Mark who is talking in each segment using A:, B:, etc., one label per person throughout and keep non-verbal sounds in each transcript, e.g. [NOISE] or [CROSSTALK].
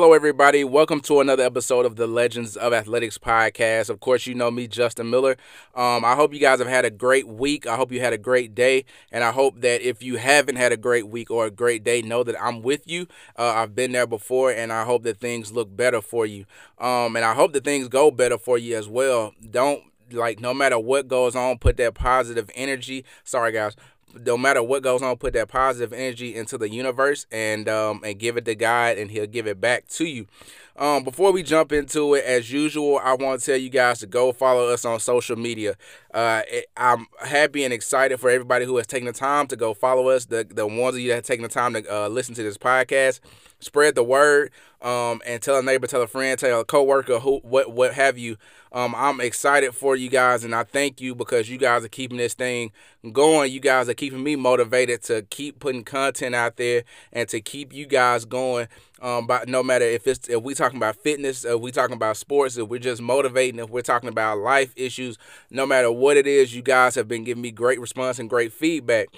A: Hello, everybody. Welcome to another episode of the Legends of Athletics podcast. Of course, you know me, Justin Miller. Um, I hope you guys have had a great week. I hope you had a great day. And I hope that if you haven't had a great week or a great day, know that I'm with you. Uh, I've been there before, and I hope that things look better for you. Um, and I hope that things go better for you as well. Don't like no matter what goes on, put that positive energy. Sorry, guys no matter what goes on, put that positive energy into the universe and um, and give it to God, and He'll give it back to you. Um, before we jump into it, as usual, I want to tell you guys to go follow us on social media. Uh, I'm happy and excited for everybody who has taken the time to go follow us. The the ones of you that have taken the time to uh, listen to this podcast, spread the word, um, and tell a neighbor, tell a friend, tell a coworker, who what what have you. Um, I'm excited for you guys, and I thank you because you guys are keeping this thing going. You guys are keeping me motivated to keep putting content out there and to keep you guys going. Um, but no matter if it's if we talking about fitness, if we talking about sports, if we're just motivating, if we're talking about life issues, no matter what it is, you guys have been giving me great response and great feedback.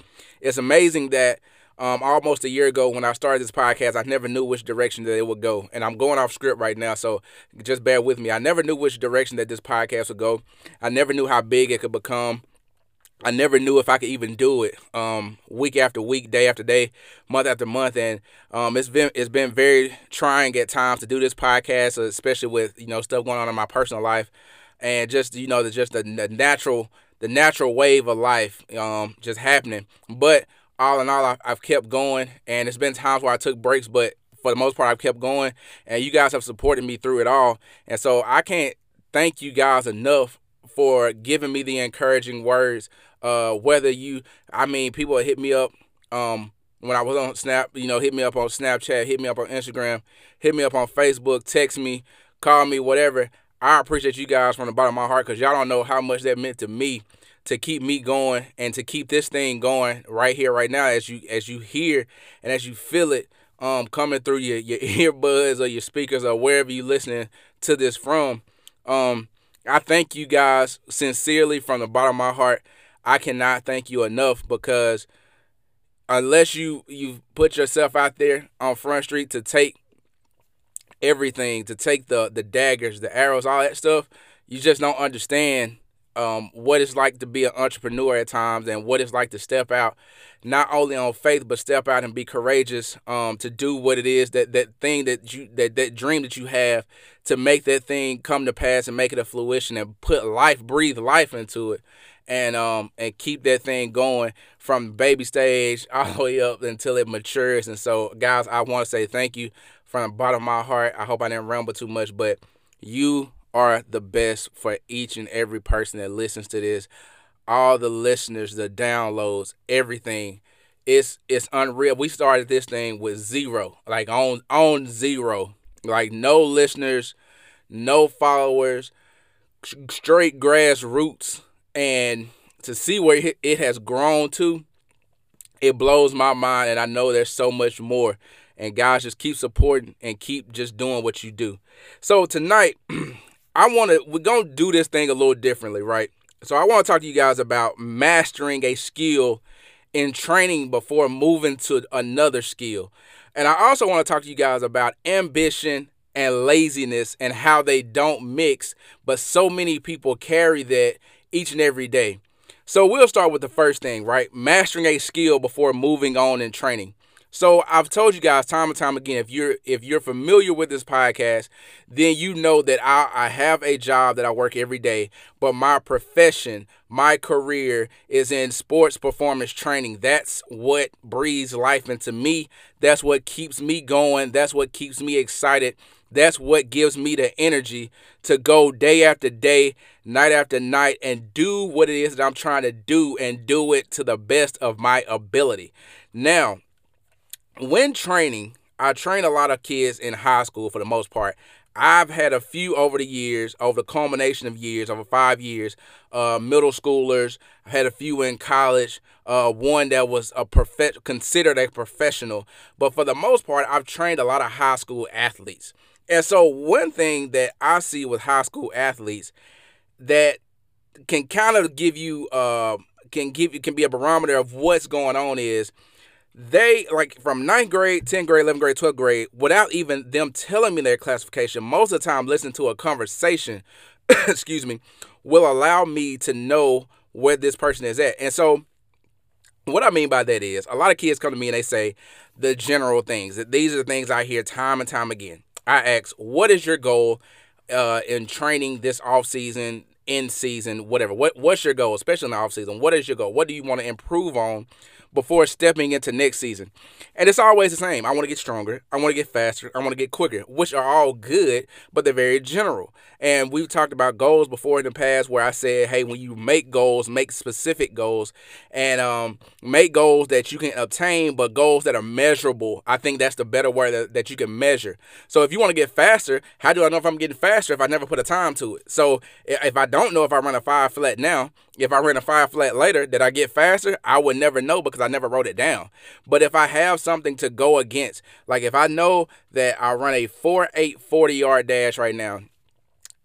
A: It's amazing that um, almost a year ago when I started this podcast, I never knew which direction that it would go. And I'm going off script right now, so just bear with me. I never knew which direction that this podcast would go. I never knew how big it could become. I never knew if I could even do it um, week after week, day after day, month after month, and um, it's been it's been very trying at times to do this podcast, especially with you know stuff going on in my personal life, and just you know the just the, the natural the natural wave of life um, just happening. But all in all, I've, I've kept going, and it's been times where I took breaks, but for the most part, I've kept going, and you guys have supported me through it all, and so I can't thank you guys enough for giving me the encouraging words. Uh, whether you, I mean, people hit me up. Um, when I was on Snap, you know, hit me up on Snapchat, hit me up on Instagram, hit me up on Facebook, text me, call me, whatever. I appreciate you guys from the bottom of my heart because y'all don't know how much that meant to me to keep me going and to keep this thing going right here, right now, as you as you hear and as you feel it um coming through your, your [LAUGHS] earbuds or your speakers or wherever you're listening to this from. Um, I thank you guys sincerely from the bottom of my heart. I cannot thank you enough because unless you you put yourself out there on Front Street to take everything, to take the the daggers, the arrows, all that stuff, you just don't understand um, what it's like to be an entrepreneur at times and what it's like to step out not only on faith but step out and be courageous um, to do what it is that that thing that you that that dream that you have to make that thing come to pass and make it a fruition and put life breathe life into it and um and keep that thing going from baby stage [LAUGHS] all the way up until it matures and so guys I want to say thank you from the bottom of my heart I hope I didn't ramble too much but you are the best for each and every person that listens to this. All the listeners, the downloads, everything. It's it's unreal. We started this thing with zero, like on on zero, like no listeners, no followers, straight grassroots, and to see where it has grown to, it blows my mind, and I know there's so much more. And guys, just keep supporting and keep just doing what you do. So tonight, [CLEARS THROAT] I want to, we're going to do this thing a little differently, right? So I want to talk to you guys about mastering a skill in training before moving to another skill. And I also want to talk to you guys about ambition and laziness and how they don't mix, but so many people carry that each and every day. So we'll start with the first thing, right? Mastering a skill before moving on in training. So I've told you guys time and time again, if you're if you're familiar with this podcast, then you know that I, I have a job that I work every day, but my profession, my career is in sports performance training. That's what breathes life into me. That's what keeps me going. That's what keeps me excited. That's what gives me the energy to go day after day, night after night, and do what it is that I'm trying to do and do it to the best of my ability. Now, when training, I train a lot of kids in high school for the most part. I've had a few over the years, over the culmination of years, over five years, uh, middle schoolers. I had a few in college. Uh, one that was a prof- considered a professional, but for the most part, I've trained a lot of high school athletes. And so, one thing that I see with high school athletes that can kind of give you, uh, can give you, can be a barometer of what's going on is they like from ninth grade, 10th grade, 11th grade, 12th grade, without even them telling me their classification, most of the time listening to a conversation, [COUGHS] excuse me, will allow me to know where this person is at. And so what I mean by that is a lot of kids come to me and they say the general things. that These are the things I hear time and time again. I ask, what is your goal uh, in training this off season, in season, whatever? What what's your goal, especially in the off season? What is your goal? What do you want to improve on before stepping into next season. And it's always the same. I want to get stronger. I want to get faster. I want to get quicker, which are all good, but they're very general. And we've talked about goals before in the past where I said, hey, when you make goals, make specific goals and um, make goals that you can obtain, but goals that are measurable. I think that's the better word that, that you can measure. So if you want to get faster, how do I know if I'm getting faster if I never put a time to it? So if I don't know if I run a five flat now, if I ran a five flat later, did I get faster? I would never know because I never wrote it down. But if I have something to go against, like if I know that I run a 4 8 40 yard dash right now,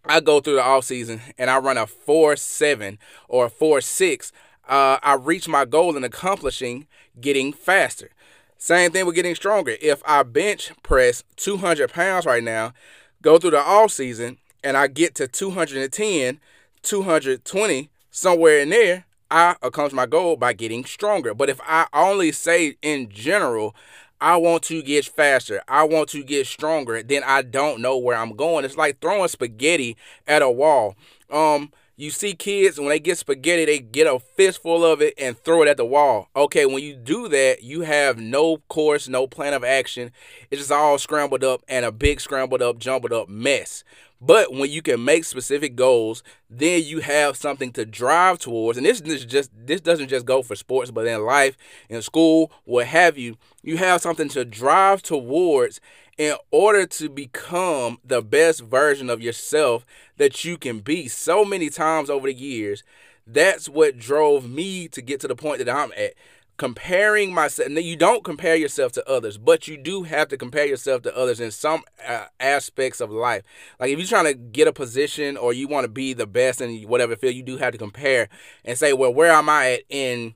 A: I go through the off season and I run a 4 7 or 4 6, uh, I reach my goal in accomplishing getting faster. Same thing with getting stronger. If I bench press 200 pounds right now, go through the off season, and I get to 210, 220, somewhere in there, I accomplish my goal by getting stronger. But if I only say in general, I want to get faster, I want to get stronger, then I don't know where I'm going. It's like throwing spaghetti at a wall. Um, you see kids when they get spaghetti, they get a fistful of it and throw it at the wall. Okay, when you do that, you have no course, no plan of action. It's just all scrambled up and a big scrambled up, jumbled up mess. But when you can make specific goals, then you have something to drive towards. And this is just this doesn't just go for sports, but in life, in school, what have you. You have something to drive towards in order to become the best version of yourself that you can be. So many times over the years, that's what drove me to get to the point that I'm at comparing myself and you don't compare yourself to others but you do have to compare yourself to others in some uh, aspects of life. Like if you're trying to get a position or you want to be the best in whatever field you do have to compare and say well where am i at in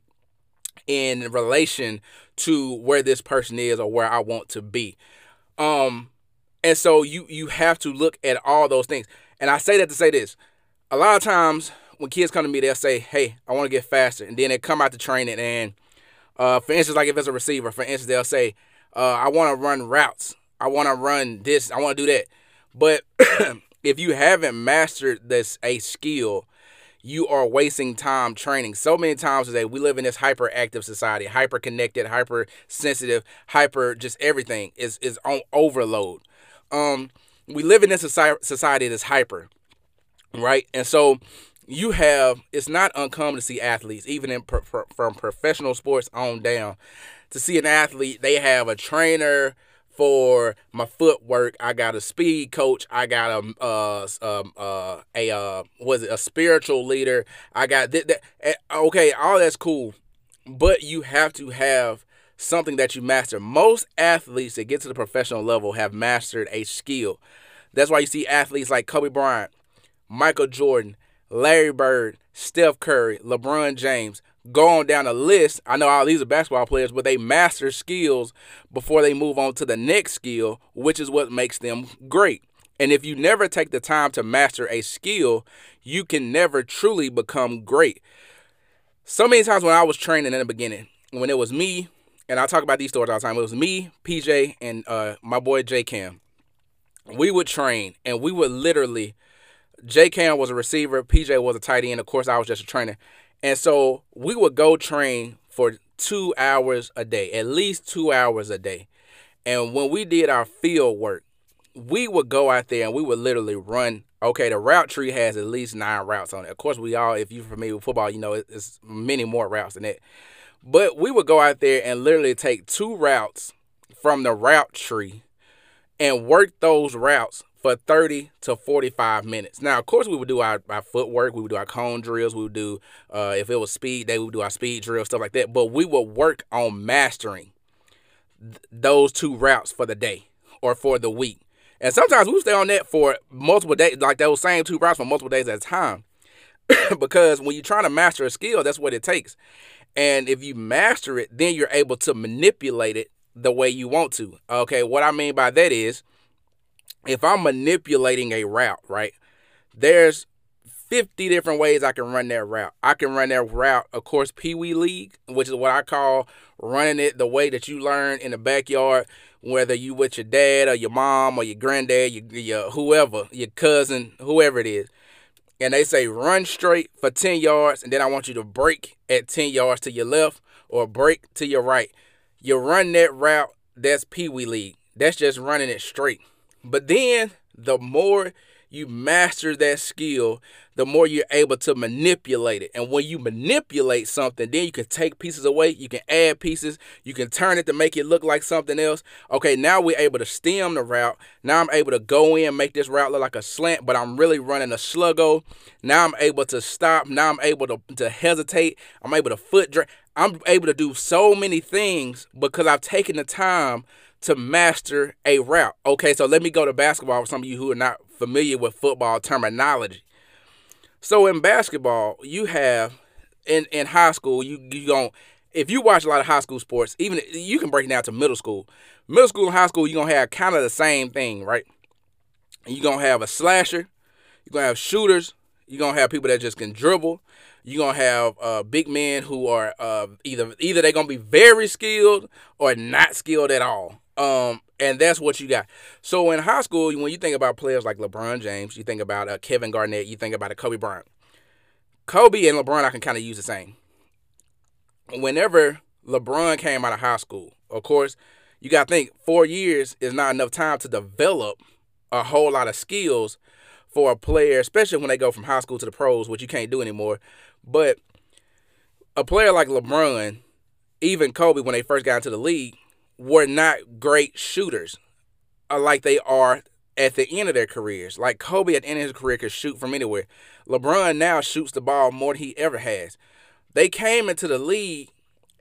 A: in relation to where this person is or where i want to be? Um and so you you have to look at all those things. And i say that to say this a lot of times when kids come to me they'll say hey i want to get faster and then they come out to training and uh, for instance, like if it's a receiver, for instance, they'll say, uh, I want to run routes. I want to run this. I want to do that. But [CLEARS THROAT] if you haven't mastered this a skill, you are wasting time training. So many times today, we live in this hyperactive society, hyper connected, hyper sensitive, hyper just everything is is on overload. Um, we live in this society that's hyper, right? And so you have it's not uncommon to see athletes even in from professional sports on down to see an athlete they have a trainer for my footwork i got a speed coach i got a uh, um, uh, a uh, was it a spiritual leader i got that eh, okay all that's cool but you have to have something that you master. Most athletes that get to the professional level have mastered a skill. That's why you see athletes like kobe bryant michael jordan Larry Bird, Steph Curry, LeBron James. Go on down the list. I know all these are basketball players, but they master skills before they move on to the next skill, which is what makes them great. And if you never take the time to master a skill, you can never truly become great. So many times when I was training in the beginning, when it was me, and I talk about these stories all the time, it was me, PJ, and uh, my boy J Cam. We would train and we would literally J Cam was a receiver, PJ was a tight end. Of course, I was just a trainer. And so we would go train for two hours a day, at least two hours a day. And when we did our field work, we would go out there and we would literally run. Okay, the route tree has at least nine routes on it. Of course, we all, if you're familiar with football, you know it's many more routes than that. But we would go out there and literally take two routes from the route tree and work those routes for 30 to 45 minutes. Now, of course, we would do our, our footwork, we would do our cone drills, we would do, uh, if it was speed day, we would do our speed drill, stuff like that. But we would work on mastering th- those two routes for the day or for the week. And sometimes we stay on that for multiple days, like those same two routes for multiple days at a time. [COUGHS] because when you're trying to master a skill, that's what it takes. And if you master it, then you're able to manipulate it the way you want to. Okay, what I mean by that is if I'm manipulating a route, right? There's 50 different ways I can run that route. I can run that route, of course, Pee Wee League, which is what I call running it the way that you learn in the backyard, whether you with your dad or your mom or your granddad, your, your whoever, your cousin, whoever it is. And they say run straight for 10 yards, and then I want you to break at 10 yards to your left or break to your right. You run that route, that's Pee Wee League. That's just running it straight. But then the more you master that skill, the more you're able to manipulate it. And when you manipulate something, then you can take pieces away, you can add pieces, you can turn it to make it look like something else. Okay, now we're able to stem the route. Now I'm able to go in, make this route look like a slant, but I'm really running a sluggo. Now I'm able to stop. Now I'm able to, to hesitate. I'm able to foot drag. I'm able to do so many things because I've taken the time to master a route. Okay, so let me go to basketball for some of you who are not familiar with football terminology. So in basketball, you have in in high school, you you going if you watch a lot of high school sports, even you can break it down to middle school. Middle school and high school, you're gonna have kind of the same thing, right? You're gonna have a slasher, you're gonna have shooters, you're gonna have people that just can dribble, you're gonna have uh, big men who are uh, either either they're gonna be very skilled or not skilled at all. Um, and that's what you got. So in high school, when you think about players like LeBron James, you think about uh, Kevin Garnett, you think about a Kobe Bryant. Kobe and LeBron, I can kind of use the same. Whenever LeBron came out of high school, of course, you got to think four years is not enough time to develop a whole lot of skills for a player, especially when they go from high school to the pros, which you can't do anymore. But a player like LeBron, even Kobe, when they first got into the league, were not great shooters uh, like they are at the end of their careers. Like Kobe at the end of his career could shoot from anywhere. LeBron now shoots the ball more than he ever has. They came into the league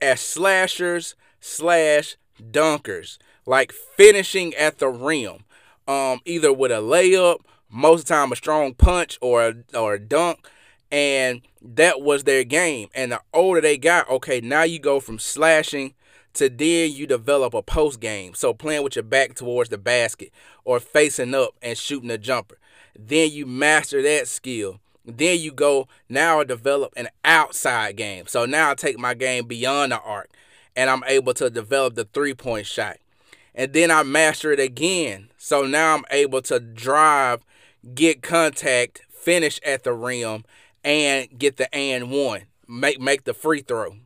A: as slashers slash dunkers, like finishing at the rim, um, either with a layup, most of the time a strong punch or a, or a dunk, and that was their game. And the older they got, okay, now you go from slashing to then you develop a post game. So playing with your back towards the basket or facing up and shooting a jumper. Then you master that skill. Then you go now develop an outside game. So now I take my game beyond the arc and I'm able to develop the three point shot. And then I master it again. So now I'm able to drive, get contact, finish at the rim, and get the and one. Make make the free throw.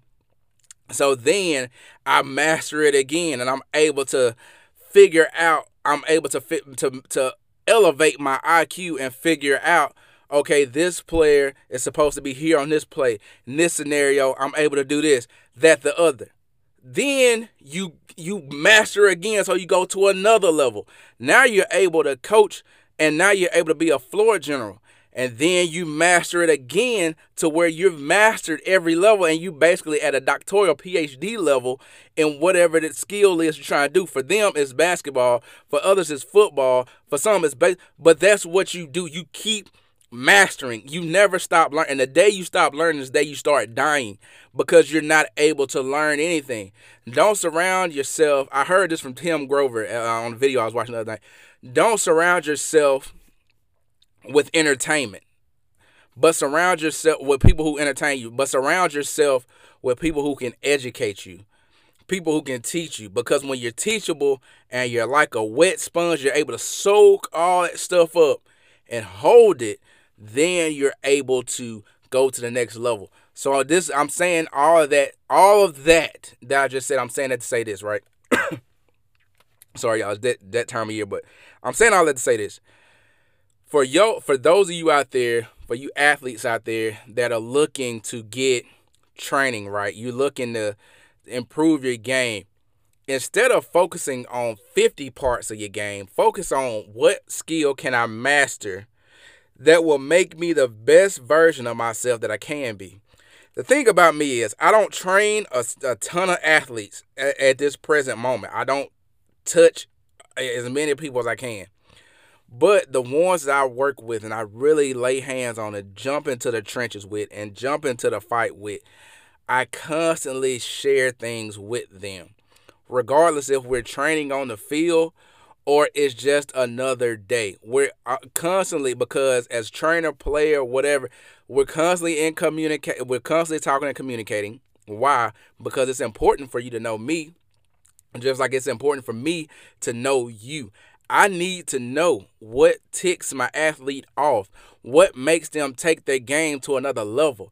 A: So then I master it again and I'm able to figure out, I'm able to fit to to elevate my IQ and figure out okay, this player is supposed to be here on this play. In this scenario, I'm able to do this, that, the other. Then you you master again, so you go to another level. Now you're able to coach, and now you're able to be a floor general and then you master it again to where you've mastered every level and you basically at a doctoral PhD level in whatever the skill is you're trying to do. For them, it's basketball. For others, it's football. For some, it's base. But that's what you do. You keep mastering. You never stop learning. And the day you stop learning is the day you start dying because you're not able to learn anything. Don't surround yourself. I heard this from Tim Grover uh, on a video I was watching the other night. Don't surround yourself with entertainment. But surround yourself with people who entertain you. But surround yourself with people who can educate you. People who can teach you. Because when you're teachable and you're like a wet sponge, you're able to soak all that stuff up and hold it, then you're able to go to the next level. So this I'm saying all of that, all of that that I just said, I'm saying that to say this, right? [COUGHS] Sorry, y'all, that that time of year, but I'm saying all that to say this for yo for those of you out there, for you athletes out there that are looking to get training right, you're looking to improve your game. Instead of focusing on 50 parts of your game, focus on what skill can I master that will make me the best version of myself that I can be. The thing about me is, I don't train a, a ton of athletes at, at this present moment. I don't touch as many people as I can. But the ones that I work with and I really lay hands on and jump into the trenches with and jump into the fight with, I constantly share things with them, regardless if we're training on the field or it's just another day. We're uh, constantly because as trainer, player, whatever, we're constantly in communicate. We're constantly talking and communicating. Why? Because it's important for you to know me, just like it's important for me to know you. I need to know what ticks my athlete off, what makes them take their game to another level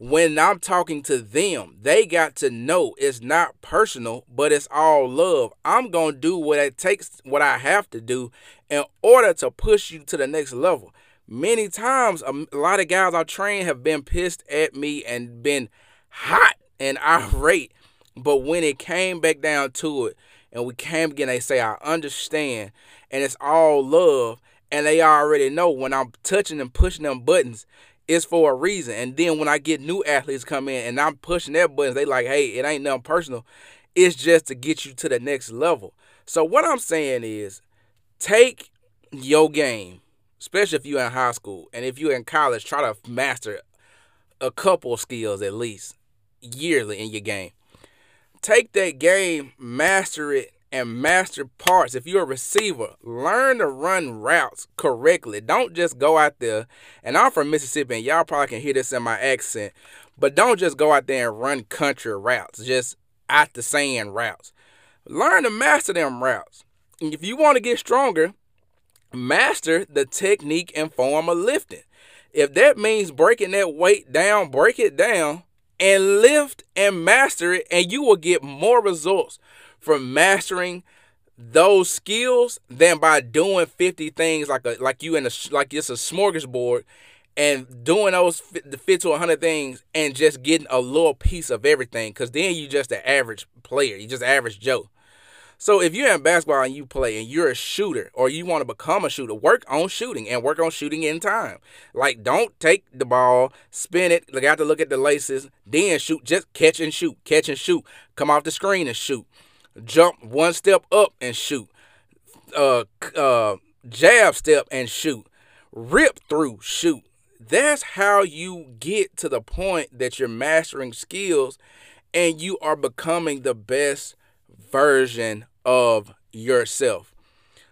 A: when I'm talking to them, they got to know it's not personal, but it's all love. I'm going to do what it takes, what I have to do in order to push you to the next level. Many times, um, a lot of guys I train have been pissed at me and been hot and [LAUGHS] irate. But when it came back down to it, and we came again, they say, I understand, and it's all love. And they already know when I'm touching and pushing them buttons, it's for a reason. And then when I get new athletes come in and I'm pushing their buttons, they like, hey, it ain't nothing personal. It's just to get you to the next level. So what I'm saying is take your game, especially if you're in high school and if you're in college, try to master a couple skills at least yearly in your game. Take that game, master it, and master parts. If you're a receiver, learn to run routes correctly. Don't just go out there. And I'm from Mississippi, and y'all probably can hear this in my accent, but don't just go out there and run country routes, just out the sand routes. Learn to master them routes. And if you want to get stronger, master the technique and form of lifting. If that means breaking that weight down, break it down and lift and master it, and you will get more results from mastering those skills than by doing 50 things like a like you in a like it's a smorgasbord and doing those the fit to 100 things and just getting a little piece of everything because then you just an average player you just average joe so if you're in basketball and you play and you're a shooter or you want to become a shooter work on shooting and work on shooting in time. Like don't take the ball spin it got to look at the laces then shoot. Just catch and shoot catch and shoot. Come off the screen and shoot. Jump one step up and shoot, uh, uh, jab step and shoot, rip through, shoot. That's how you get to the point that you're mastering skills and you are becoming the best version of yourself.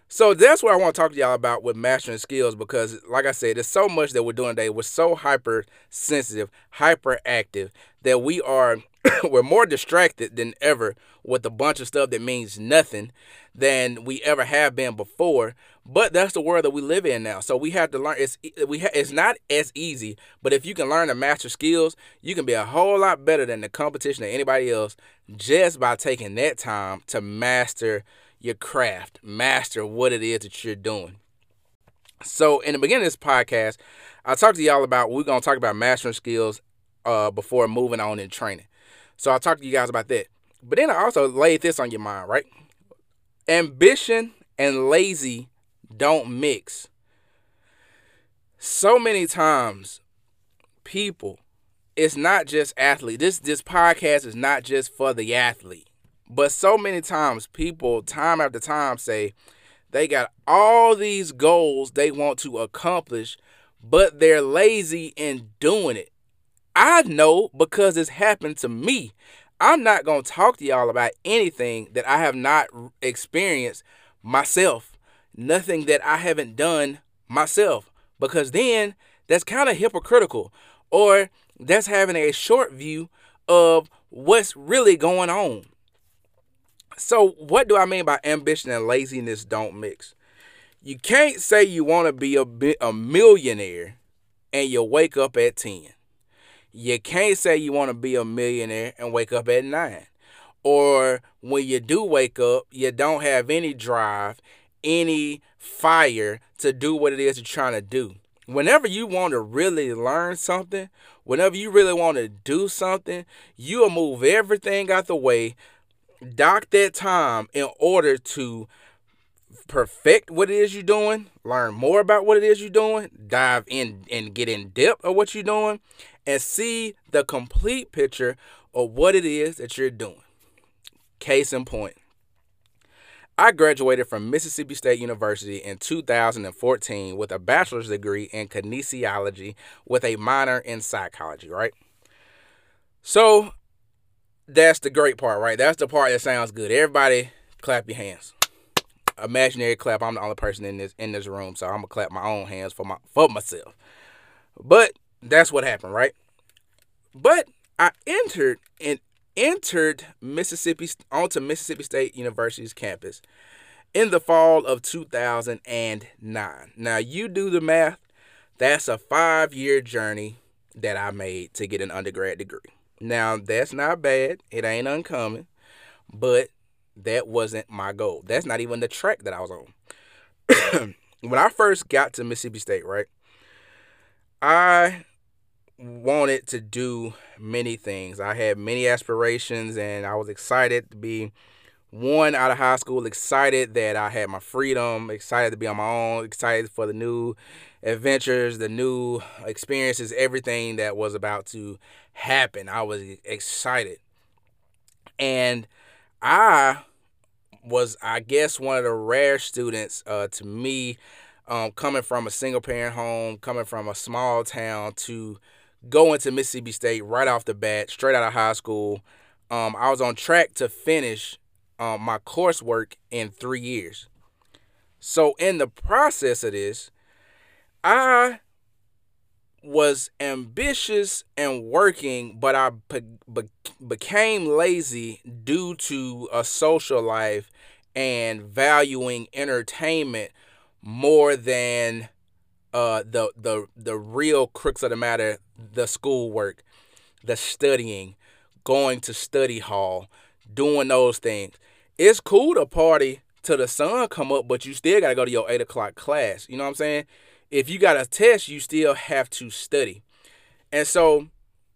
A: So that's what I want to talk to y'all about with mastering skills because, like I said, there's so much that we're doing today. We're so hyper sensitive, hyperactive that we are [COUGHS] we're more distracted than ever with a bunch of stuff that means nothing than we ever have been before. But that's the world that we live in now. So we have to learn. It's we ha, it's not as easy, but if you can learn to master skills, you can be a whole lot better than the competition or anybody else just by taking that time to master your craft, master what it is that you're doing. So in the beginning of this podcast, I talked to y'all about we're gonna talk about mastering skills uh, before moving on in training. So I'll talk to you guys about that. But then I also laid this on your mind, right? Ambition and lazy don't mix. So many times, people, it's not just athlete. This this podcast is not just for the athlete. But so many times people time after time say they got all these goals they want to accomplish, but they're lazy in doing it. I know because it's happened to me. I'm not going to talk to y'all about anything that I have not experienced myself, nothing that I haven't done myself, because then that's kind of hypocritical or that's having a short view of what's really going on. So, what do I mean by ambition and laziness don't mix? You can't say you want to be a, a millionaire and you wake up at 10. You can't say you want to be a millionaire and wake up at nine. Or when you do wake up, you don't have any drive, any fire to do what it is you're trying to do. Whenever you want to really learn something, whenever you really want to do something, you'll move everything out the way, dock that time in order to perfect what it is you're doing, learn more about what it is you're doing, dive in and get in depth of what you're doing, and see the complete picture of what it is that you're doing. Case in point. I graduated from Mississippi State University in 2014 with a bachelor's degree in kinesiology with a minor in psychology, right? So that's the great part, right? That's the part that sounds good. Everybody clap your hands. Imaginary clap. I'm the only person in this in this room, so I'm gonna clap my own hands for my for myself. But that's what happened, right? But I entered and entered Mississippi onto Mississippi State University's campus in the fall of 2009. Now you do the math. That's a five year journey that I made to get an undergrad degree. Now that's not bad. It ain't uncommon, but that wasn't my goal. That's not even the track that I was on. [CLEARS THROAT] when I first got to Mississippi State, right? I wanted to do many things. I had many aspirations and I was excited to be one out of high school, excited that I had my freedom, excited to be on my own, excited for the new adventures, the new experiences, everything that was about to happen. I was excited. And I was, I guess, one of the rare students uh, to me um, coming from a single parent home, coming from a small town to go to Mississippi State right off the bat, straight out of high school. Um, I was on track to finish um, my coursework in three years. So, in the process of this, I was ambitious and working, but I be- became lazy due to a social life and valuing entertainment more than uh, the the the real crux of the matter, the schoolwork, the studying, going to study hall, doing those things. It's cool to party till the sun come up, but you still gotta go to your eight o'clock class. You know what I'm saying? If you got a test, you still have to study. And so,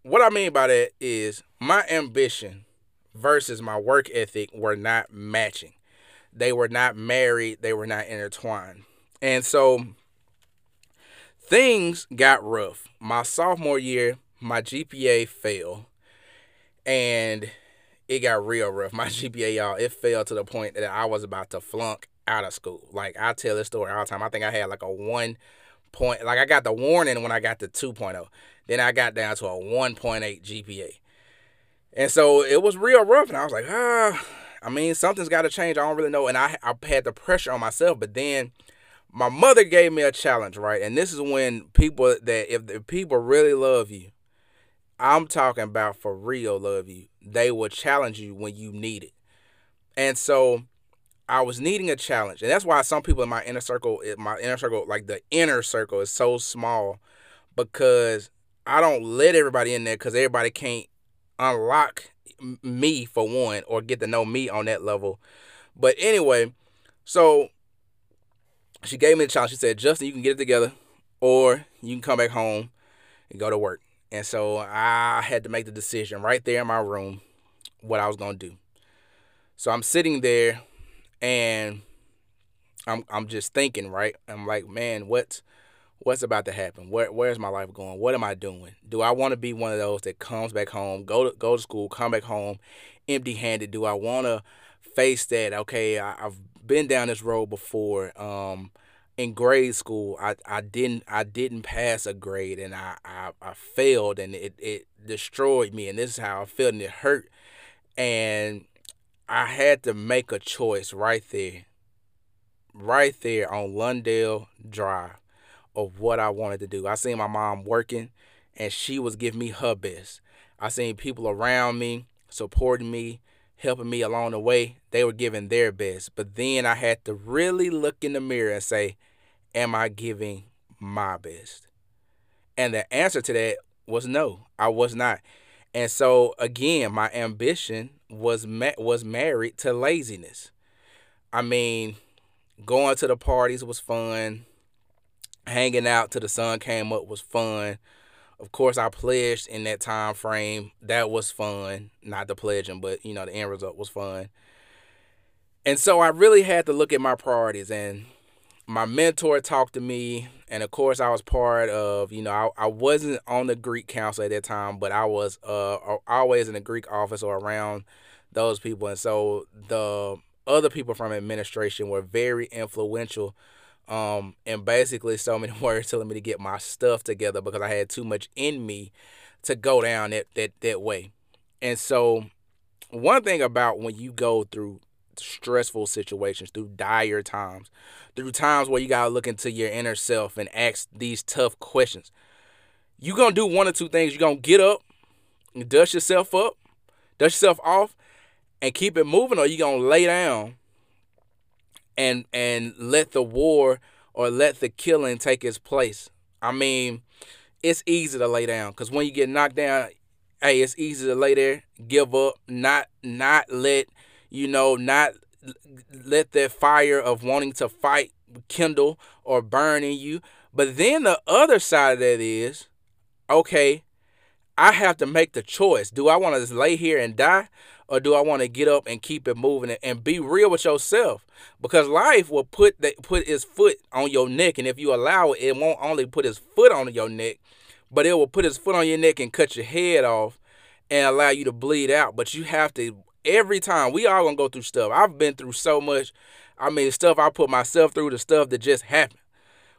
A: what I mean by that is my ambition versus my work ethic were not matching. They were not married. They were not intertwined. And so things got rough. My sophomore year, my GPA fell. And it got real rough. [LAUGHS] My GPA, y'all, it fell to the point that I was about to flunk out of school. Like I tell this story all the time. I think I had like a one point like I got the warning when I got the 2.0. Then I got down to a 1.8 GPA. And so it was real rough and I was like, ah, I mean, something's got to change. I don't really know. And I, I had the pressure on myself. But then my mother gave me a challenge, right? And this is when people that if the people really love you, I'm talking about for real love you, they will challenge you when you need it. And so I was needing a challenge. And that's why some people in my inner circle, my inner circle, like the inner circle is so small because I don't let everybody in there because everybody can't unlock me for one or get to know me on that level. But anyway, so she gave me the challenge. She said, Justin, you can get it together or you can come back home and go to work. And so I had to make the decision right there in my room what I was going to do. So I'm sitting there and I'm I'm just thinking, right? I'm like, man, what's what's about to happen? Where where's my life going? What am I doing? Do I want to be one of those that comes back home, go to go to school, come back home empty-handed? Do I want to face that? Okay, I, I've been down this road before. Um, in grade school, I, I didn't I didn't pass a grade and I, I, I failed and it, it destroyed me and this is how I felt and it hurt and I had to make a choice right there, right there on Lundale Drive of what I wanted to do. I seen my mom working and she was giving me her best. I seen people around me supporting me helping me along the way, they were giving their best. But then I had to really look in the mirror and say, Am I giving my best? And the answer to that was no, I was not. And so again, my ambition was was married to laziness. I mean, going to the parties was fun. Hanging out till the sun came up was fun. Of course, I pledged in that time frame. That was fun. Not the pledging, but you know, the end result was fun. And so I really had to look at my priorities and my mentor talked to me and of course I was part of, you know, I, I wasn't on the Greek council at that time, but I was uh always in the Greek office or around those people. And so the other people from administration were very influential um, and basically so many [LAUGHS] words telling me to get my stuff together because I had too much in me to go down that that that way. And so one thing about when you go through stressful situations, through dire times, through times where you gotta look into your inner self and ask these tough questions. You're gonna do one or two things. You're gonna get up, dust yourself up, dust yourself off, and keep it moving, or you're gonna lay down and and let the war or let the killing take its place. I mean, it's easy to lay down because when you get knocked down, hey, it's easy to lay there, give up, not not let you know, not let that fire of wanting to fight kindle or burn in you. But then the other side of that is, okay, I have to make the choice. Do I want to lay here and die? Or do I want to get up and keep it moving and be real with yourself? Because life will put that put its foot on your neck, and if you allow it, it won't only put its foot on your neck, but it will put its foot on your neck and cut your head off and allow you to bleed out. But you have to every time we all gonna go through stuff. I've been through so much. I mean, stuff I put myself through, the stuff that just happened.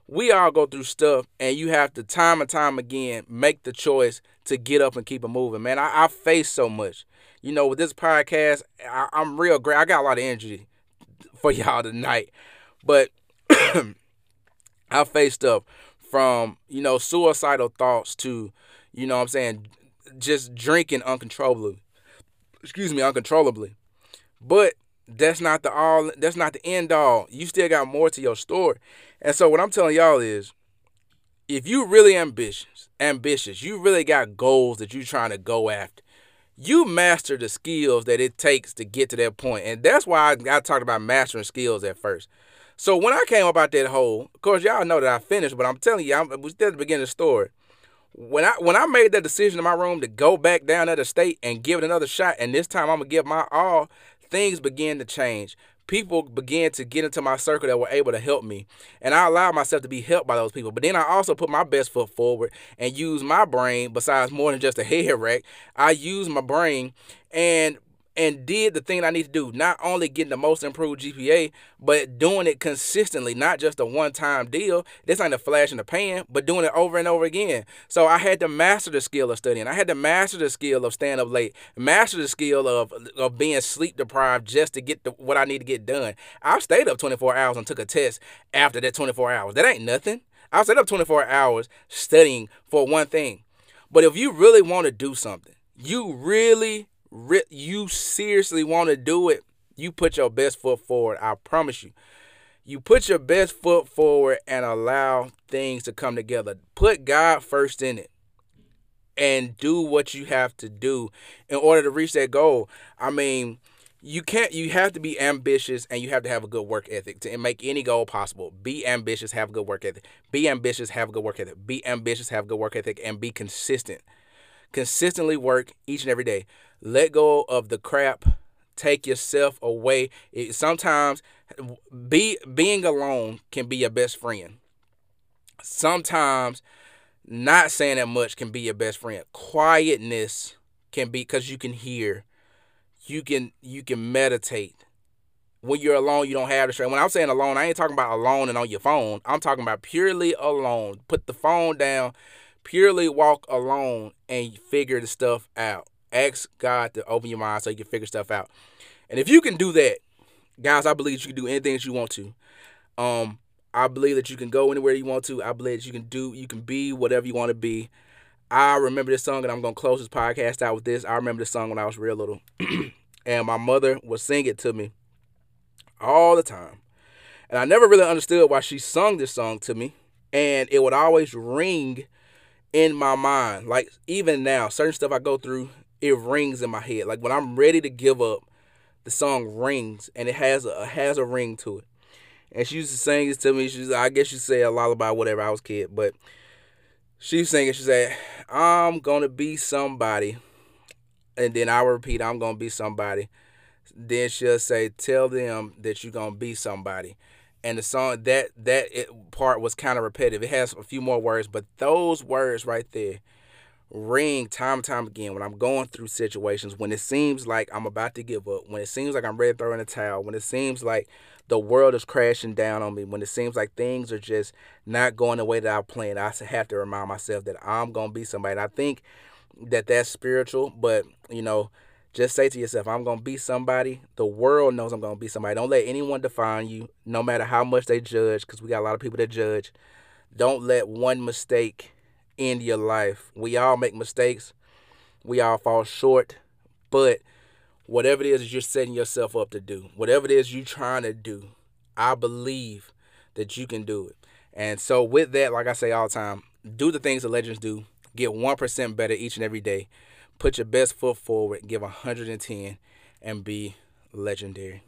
A: We all go through stuff, and you have to time and time again make the choice to get up and keep it moving. Man, I, I face so much. You know, with this podcast, I, I'm real great. I got a lot of energy for [LAUGHS] y'all tonight, but [CLEARS THROAT] I faced up from you know suicidal thoughts to you know what I'm saying just drinking uncontrollably excuse me, uncontrollably. But that's not the all that's not the end all. You still got more to your story. And so what I'm telling y'all is if you really ambitious, ambitious, you really got goals that you're trying to go after. You master the skills that it takes to get to that point. And that's why I, I talked about mastering skills at first. So when I came about that hole, of course y'all know that I finished, but I'm telling you, I'm, we still at the beginning of the story when I when I made that decision in my room to go back down at the state and give it another shot, and this time I'm gonna give my all, things began to change. People began to get into my circle that were able to help me, and I allowed myself to be helped by those people. But then I also put my best foot forward and use my brain. Besides more than just a head rack, I use my brain and and did the thing I need to do. Not only getting the most improved GPA, but doing it consistently, not just a one time deal. This ain't a flash in the pan, but doing it over and over again. So I had to master the skill of studying. I had to master the skill of staying up late, master the skill of, of being sleep deprived just to get the, what I need to get done. I stayed up 24 hours and took a test after that 24 hours. That ain't nothing. I stayed up 24 hours studying for one thing. But if you really want to do something, you really you seriously want to do it, you put your best foot forward. I promise you. You put your best foot forward and allow things to come together. Put God first in it and do what you have to do in order to reach that goal. I mean, you can't you have to be ambitious and you have to have a good work ethic to make any goal possible. Be ambitious, have a good work ethic. Be ambitious, have a good work ethic. Be ambitious, have a good work ethic and be consistent. Consistently work each and every day. Let go of the crap. Take yourself away. It, sometimes be being alone can be your best friend. Sometimes not saying that much can be your best friend. Quietness can be because you can hear. You can you can meditate. When you're alone, you don't have the strength. When I'm saying alone, I ain't talking about alone and on your phone. I'm talking about purely alone. Put the phone down, purely walk alone and figure the stuff out. Ask God to open your mind so you can figure stuff out. And if you can do that, guys, I believe you can do anything that you want to. Um, I believe that you can go anywhere you want to. I believe that you can do, you can be whatever you want to be. I remember this song, and I'm gonna close this podcast out with this. I remember this song when I was real little, [CLEARS THROAT] and my mother would sing it to me all the time, and I never really understood why she sung this song to me, and it would always ring in my mind. Like even now, certain stuff I go through it rings in my head. Like when I'm ready to give up, the song rings and it has a has a ring to it. And she used to sing this to me. She's I guess you say a lullaby, whatever. I was kid, but she was singing. She said, "I'm gonna be somebody," and then I will repeat, "I'm gonna be somebody." Then she'll say, "Tell them that you're gonna be somebody." And the song that that it, part was kind of repetitive. It has a few more words, but those words right there ring time and time again when I'm going through situations, when it seems like I'm about to give up, when it seems like I'm ready to throw in towel, when it seems like the world is crashing down on me, when it seems like things are just not going the way that I planned, I have to remind myself that I'm going to be somebody. And I think that that's spiritual, but, you know, Just say to yourself, I'm going to be somebody. The world knows I'm going to be somebody. Don't let anyone define you, no matter how much they judge, because we got a lot of people that judge. Don't let one mistake end your life. We all make mistakes, we all fall short, but whatever it is you're setting yourself up to do, whatever it is you're trying to do, I believe that you can do it. And so, with that, like I say all the time, do the things the legends do. Get 1% better each and every day. Put your best foot forward, give 110, and be legendary.